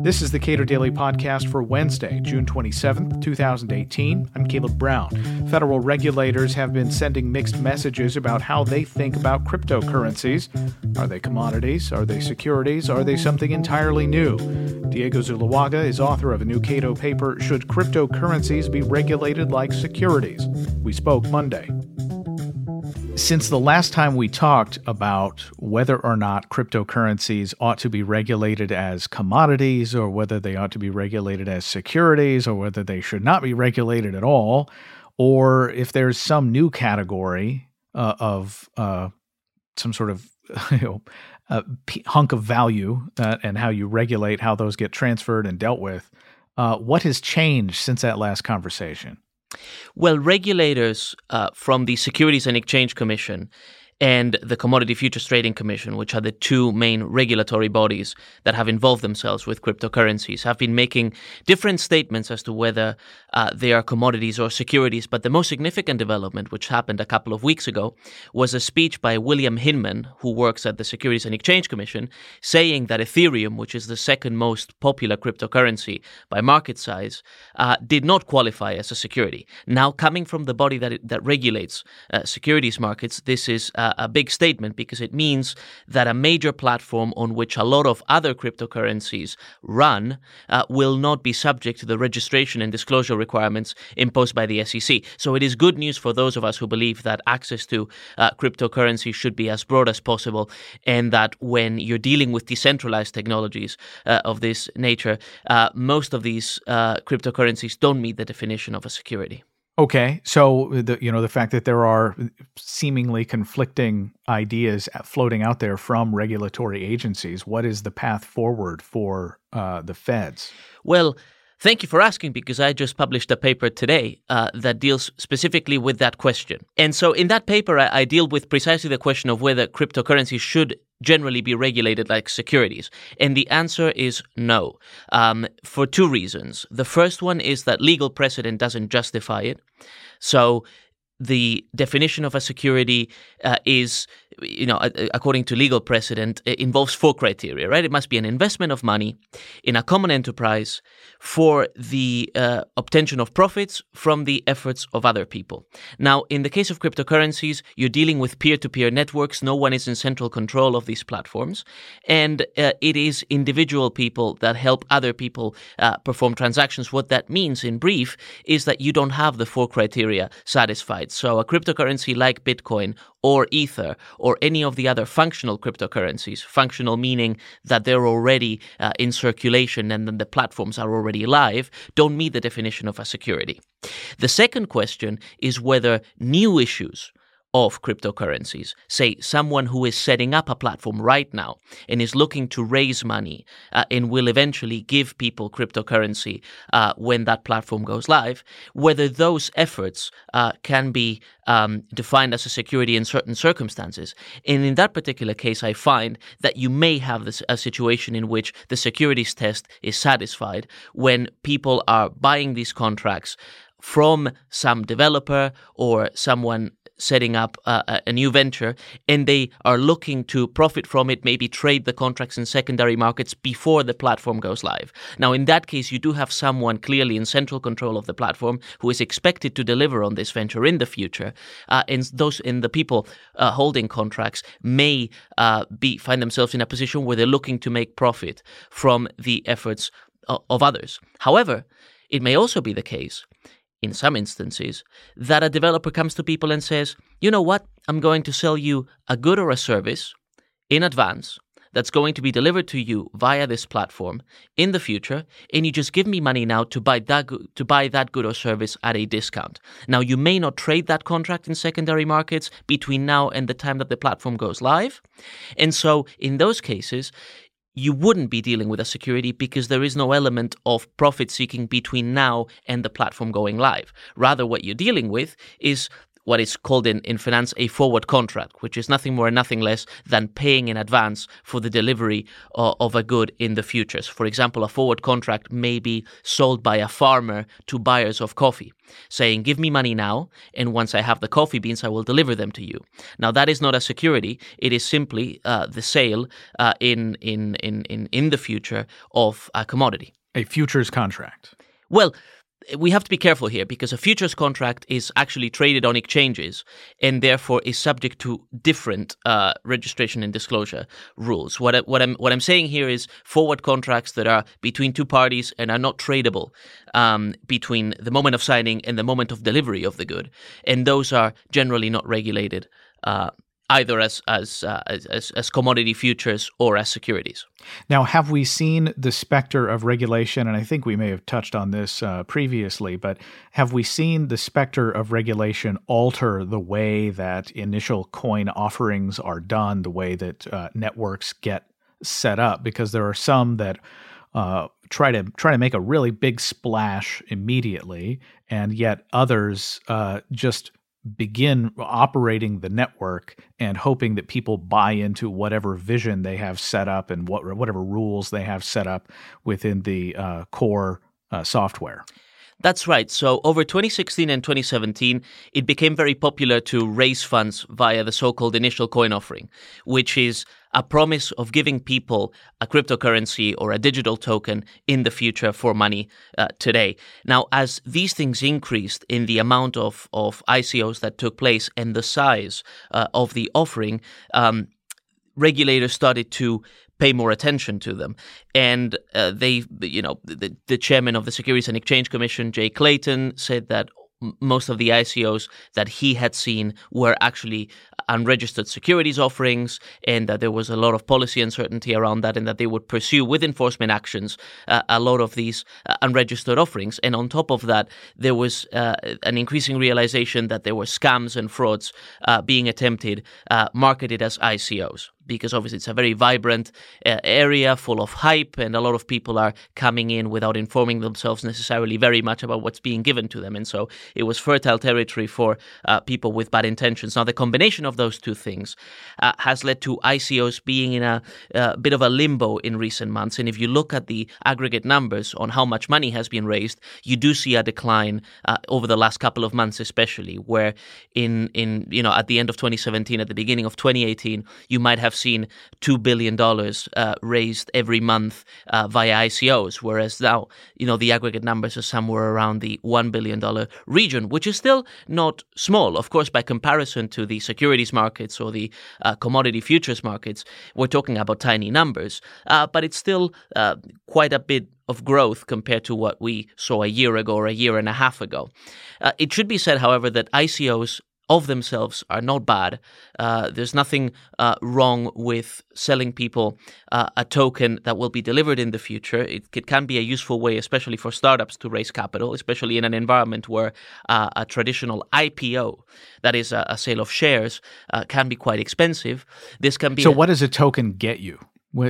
This is the Cato Daily Podcast for Wednesday, June 27th, 2018. I'm Caleb Brown. Federal regulators have been sending mixed messages about how they think about cryptocurrencies. Are they commodities? Are they securities? Are they something entirely new? Diego Zuluaga is author of a new Cato paper, Should Cryptocurrencies Be Regulated Like Securities? We spoke Monday. Since the last time we talked about whether or not cryptocurrencies ought to be regulated as commodities or whether they ought to be regulated as securities or whether they should not be regulated at all, or if there's some new category uh, of uh, some sort of you know, hunk of value uh, and how you regulate how those get transferred and dealt with, uh, what has changed since that last conversation? Well, regulators uh, from the Securities and Exchange Commission and the Commodity Futures Trading Commission, which are the two main regulatory bodies that have involved themselves with cryptocurrencies, have been making different statements as to whether uh, they are commodities or securities. But the most significant development, which happened a couple of weeks ago, was a speech by William Hinman, who works at the Securities and Exchange Commission, saying that Ethereum, which is the second most popular cryptocurrency by market size, uh, did not qualify as a security. Now, coming from the body that, that regulates uh, securities markets, this is uh, a big statement because it means that a major platform on which a lot of other cryptocurrencies run uh, will not be subject to the registration and disclosure requirements imposed by the SEC. So it is good news for those of us who believe that access to uh, cryptocurrency should be as broad as possible and that when you're dealing with decentralized technologies uh, of this nature, uh, most of these uh, cryptocurrencies don't meet the definition of a security. Okay, so the you know the fact that there are seemingly conflicting ideas floating out there from regulatory agencies, what is the path forward for uh, the feds? Well. Thank you for asking because I just published a paper today uh, that deals specifically with that question. And so in that paper, I, I, deal with precisely the question of whether cryptocurrency should generally be regulated like securities? And the answer is no, um, for two reasons. The first one is that legal precedent doesn't justify it. So the definition of a security uh, is, you know, according to legal precedent, involves four criteria, right? It must be an investment of money in a common enterprise for the uh, obtention of profits from the efforts of other people. Now, in the case of cryptocurrencies, you're dealing with peer to peer networks. No one is in central control of these platforms. And uh, it is individual people that help other people uh, perform transactions. What that means, in brief, is that you don't have the four criteria satisfied. So a cryptocurrency like Bitcoin or Ether or any of the other functional cryptocurrencies, functional meaning that they're already uh, in circulation and then the platforms are already live, don't meet the definition of a security. The second question is whether new issues of cryptocurrencies. Say someone who is setting up a platform right now and is looking to raise money uh, and will eventually give people cryptocurrency uh, when that platform goes live, whether those efforts uh, can be um, defined as a security in certain circumstances. And in that particular case, I find that you may have this, a situation in which the securities test is satisfied when people are buying these contracts from some developer or someone setting up a, a, new venture and they are looking to profit from it, maybe trade the contracts in secondary markets before the platform goes live. Now, in that case, you do have someone clearly in central control of the platform who is expected to deliver on this venture in the future. Uh, and those in the people uh, holding contracts may uh, be find themselves in a position where they're looking to make profit from the efforts of, of others. However, it may also be the case in some instances, that a developer comes to people and says, you know what, I'm going to sell you a good or a service in advance that's going to be delivered to you via this platform in the future, and you just give me money now to buy that to buy that good or service at a discount. Now you may not trade that contract in secondary markets between now and the time that the platform goes live, and so in those cases, you wouldn't be dealing with a security because there is no element of profit seeking between now and the platform going live. Rather, what you're dealing with is what is called in, in finance a forward contract, which is nothing more and nothing less than paying in advance for the delivery of, of a good in the futures. For example, a forward contract may be sold by a farmer to buyers of coffee, saying, Give me money now, and once I have the coffee beans, I will deliver them to you. Now, that is not a security, it is simply uh, the sale uh, in, in, in, in, in the future of a commodity. A futures contract. Well, we have to be careful here because a futures contract is actually traded on exchanges and therefore is subject to different uh, registration and disclosure rules. What, I, what I'm what I'm saying here is forward contracts that are between two parties and are not tradable um, between the moment of signing and the moment of delivery of the good, and those are generally not regulated. Uh, either as as, uh, as as commodity futures or as securities. Now, have we seen the specter of regulation? And I think we may have touched on this uh, previously, but have we seen the specter of regulation alter the way that initial coin offerings are done, the way that uh, networks get set up? Because there are some that uh, try to try to make a really big splash immediately, and yet others uh, just begin operating the network and hoping that people buy into whatever vision they have set up and what whatever rules they have set up within the uh, core uh, software. That's right. So over 2016 and 2017, it became very popular to raise funds via the so-called initial coin offering, which is a promise of giving people a cryptocurrency or a digital token in the future for money uh, today. Now, as these things increased in the amount of, of ICOs that took place and the size uh, of the offering, um, regulators started to pay more attention to them. And uh, they, you know, the, the chairman of the Securities and Exchange Commission, Jay Clayton, said that most of the ICOs that he had seen were actually unregistered securities offerings, and that there was a lot of policy uncertainty around that, and that they would pursue with enforcement actions uh, a lot of these uh, unregistered offerings. And on top of that, there was uh, an increasing realization that there were scams and frauds uh, being attempted, uh, marketed as ICOs because obviously it's a very vibrant uh, area full of hype and a lot of people are coming in without informing themselves necessarily very much about what's being given to them. And so it was fertile territory for uh, people with bad intentions. Now the combination of those two things uh, has led to ICOs being in a uh, bit of a limbo in recent months. And if you look at the aggregate numbers on how much money has been raised you do see a decline uh, over the last couple of months especially where in in you know at the end of 2017 at the beginning of 2018 you might have seen $2 billion uh, raised every month uh, via ICOs, whereas now, you know, the aggregate numbers are somewhere around the $1 billion region, which is still not small. Of course, by comparison to the securities markets or the uh, commodity futures markets, we're talking about tiny numbers, uh, but it's still uh, quite a bit of growth compared to what we saw a year ago or a year and a half ago. Uh, it should be said, however, that ICOs of themselves are not bad. Uh, there's nothing uh, wrong with selling people uh, a token that will be delivered in the future. It, it, can be a useful way, especially for startups, to raise capital, especially in an environment where uh, a traditional IPO, that is a, a sale of shares, uh, can be quite expensive. This can be. So, a- what does a token get you?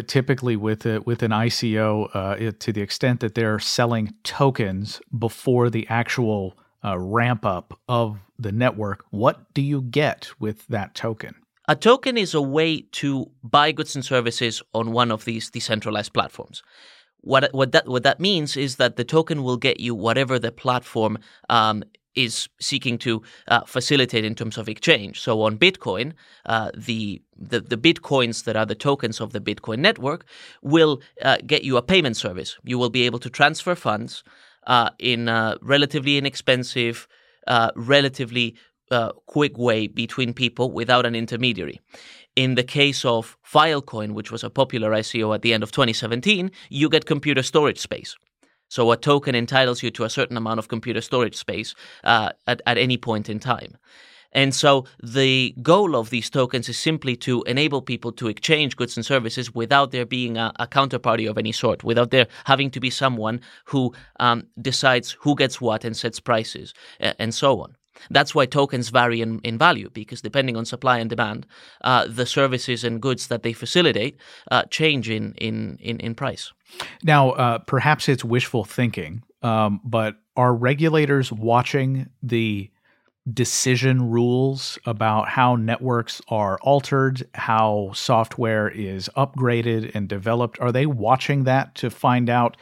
typically with a, with an ICO, uh, it, to the extent that they're selling tokens before the actual uh, ramp up of the network, what do you get with that token? A token is a way to buy goods and services on one of these decentralized platforms. What what that what that means is that the token will get you whatever the platform um, is seeking to uh, facilitate in terms of exchange. So on Bitcoin, uh, the, the, the bitcoins that are the tokens of the Bitcoin network will uh, get you a payment service. You will be able to transfer funds uh, in a relatively inexpensive, uh, relatively uh, quick way between people without an intermediary. In the case of Filecoin, which was a popular ICO at the end of 2017, you get computer storage space. So a token entitles you to a certain amount of computer storage space uh, at, at any point in time. And so the goal of these tokens is simply to enable people to exchange goods and services without there being a, a counterparty of any sort, without there having to be someone who um, decides who gets what and sets prices and so on. That's why tokens vary in, in value because depending on supply and demand, uh, the services and goods that they facilitate uh, change in, in, in, in, price. Now, uh, perhaps it's wishful thinking, um, but are regulators watching the decision rules about how networks are altered, how software is upgraded and developed? Are they watching that to find out?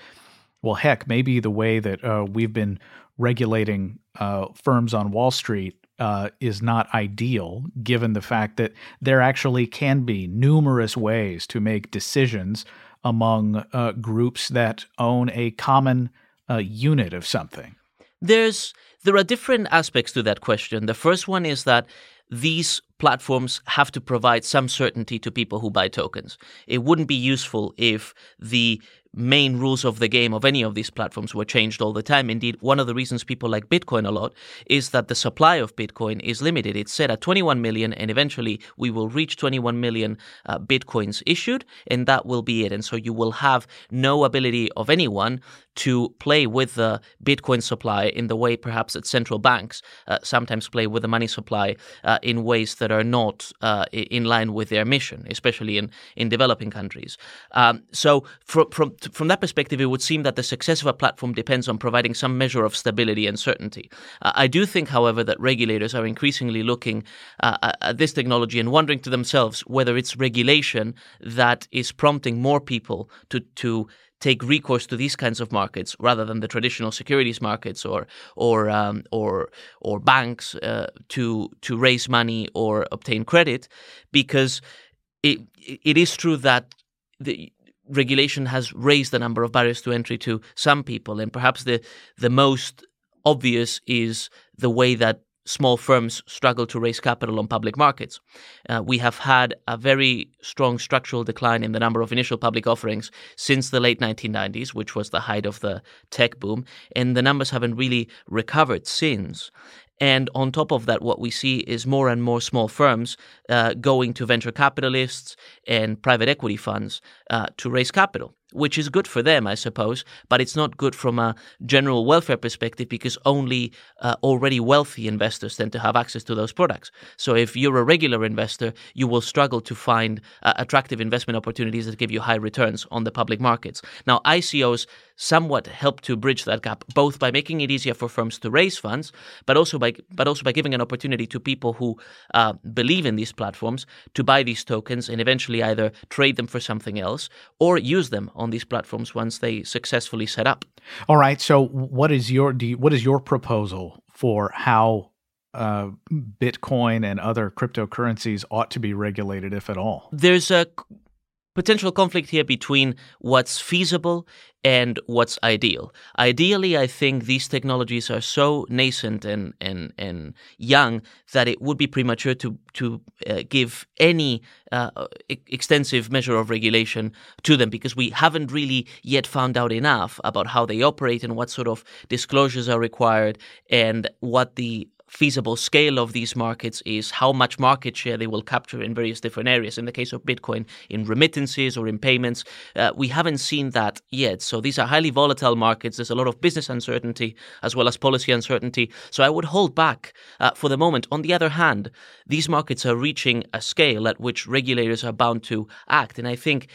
Well, heck, maybe the way that uh, we've been regulating uh, firms on Wall Street uh, is not ideal, given the fact that there actually can be numerous ways to make decisions among uh, groups that own a common uh, unit of something. There's there are different aspects to that question. The first one is that these platforms have to provide some certainty to people who buy tokens. It wouldn't be useful if the main rules of the game of any of these platforms were changed all the time. Indeed, one of the reasons people like Bitcoin a lot is that the supply of Bitcoin is limited. It's set at 21 million, and eventually we will reach 21 million uh, Bitcoins issued, and that will be it. And so you will have no ability of anyone to play with the Bitcoin supply in the way perhaps that central banks uh, sometimes play with the money supply uh, in ways that are not uh, in line with their mission, especially in, in developing countries. Um, so from, from from that perspective, it would seem that the success of a platform depends on providing some measure of stability and certainty. Uh, I do think, however, that regulators are increasingly looking uh, at this technology and wondering to themselves whether it's regulation that is prompting more people to to take recourse to these kinds of markets rather than the traditional securities markets or or um, or or banks uh, to to raise money or obtain credit, because it it is true that the regulation has raised the number of barriers to entry to some people, and perhaps the the most obvious is the way that small firms struggle to raise capital on public markets. Uh, we have had a very strong structural decline in the number of initial public offerings since the late 1990s, which was the height of the tech boom, and the numbers haven't really recovered since. And on top of that, what we see is more and more small firms uh, going to venture capitalists and private equity funds uh, to raise capital which is good for them, I suppose, but it's not good from a general welfare perspective because only uh, already wealthy investors tend to have access to those products. So if you're a regular investor, you will struggle to find uh, attractive investment opportunities that give you high returns on the public markets. Now, ICOs somewhat help to bridge that gap, both by making it easier for firms to raise funds, but also by but also by giving an opportunity to people who uh, believe in these platforms to buy these tokens and eventually either trade them for something else or use them on these platforms once they successfully set up. All right. So, what is your you, what is your proposal for how uh, Bitcoin and other cryptocurrencies ought to be regulated, if at all? There's a potential conflict here between what's feasible and what's ideal. Ideally, I think these technologies are so nascent and and and young that it would be premature to to uh, give any uh, extensive measure of regulation to them because we haven't really yet found out enough about how they operate and what sort of disclosures are required and what the feasible scale of these markets is how much market share they will capture in various different areas. In the case of Bitcoin, in remittances or in payments, uh, we haven't seen that yet. So these are highly volatile markets. There's a lot of business uncertainty as well as policy uncertainty. So I would hold back uh, for the moment. On the other hand, these markets are reaching a scale at which regulators are bound to act. And I think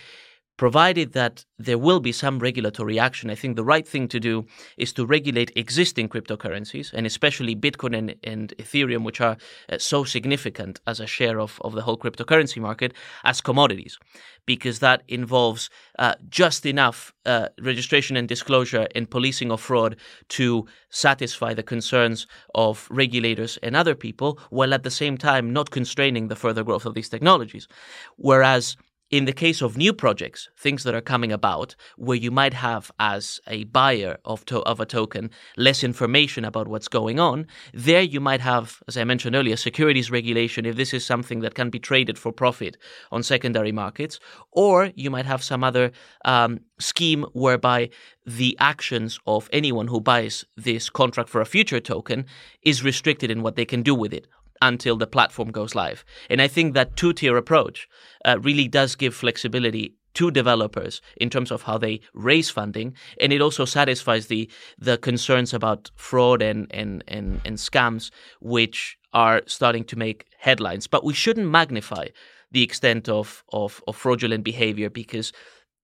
provided that there will be some regulatory action, I think the right thing to do is to regulate existing cryptocurrencies, and especially Bitcoin and, and Ethereum, which are uh, so significant as a share of, of the whole cryptocurrency market, as commodities, because that involves uh, just enough uh, registration and disclosure and policing of fraud to satisfy the concerns of regulators and other people, while at the same time not constraining the further growth of these technologies. Whereas in the case of new projects, things that are coming about, where you might have, as a buyer of, to- of a token, less information about what's going on, there you might have, as I mentioned earlier, securities regulation if this is something that can be traded for profit on secondary markets, or you might have some other um, scheme whereby the actions of anyone who buys this contract for a future token is restricted in what they can do with it until the platform goes live. And I think that two tier approach uh, really does give flexibility to developers in terms of how they raise funding, and it also satisfies the the concerns about fraud and and and, and scams, which are starting to make headlines. But we shouldn't magnify the extent of, of, of fraudulent behavior because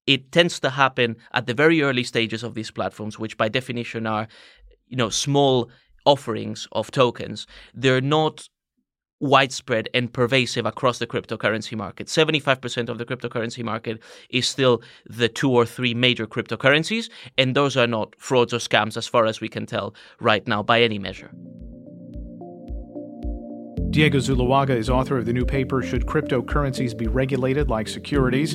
it tends to happen at the very early stages of these platforms, which by definition are, you know, small offerings of tokens, they're not widespread and pervasive across the cryptocurrency market. 75% of the cryptocurrency market is still the two or three major cryptocurrencies, and those are not frauds or scams as far as we can tell right now by any measure. Diego Zuluaga is author of the new paper Should Cryptocurrencies Be Regulated Like Securities?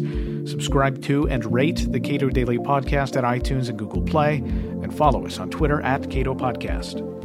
Subscribe to and rate the Cato Daily Podcast at iTunes and Google Play, and follow us on Twitter at Cato Podcast.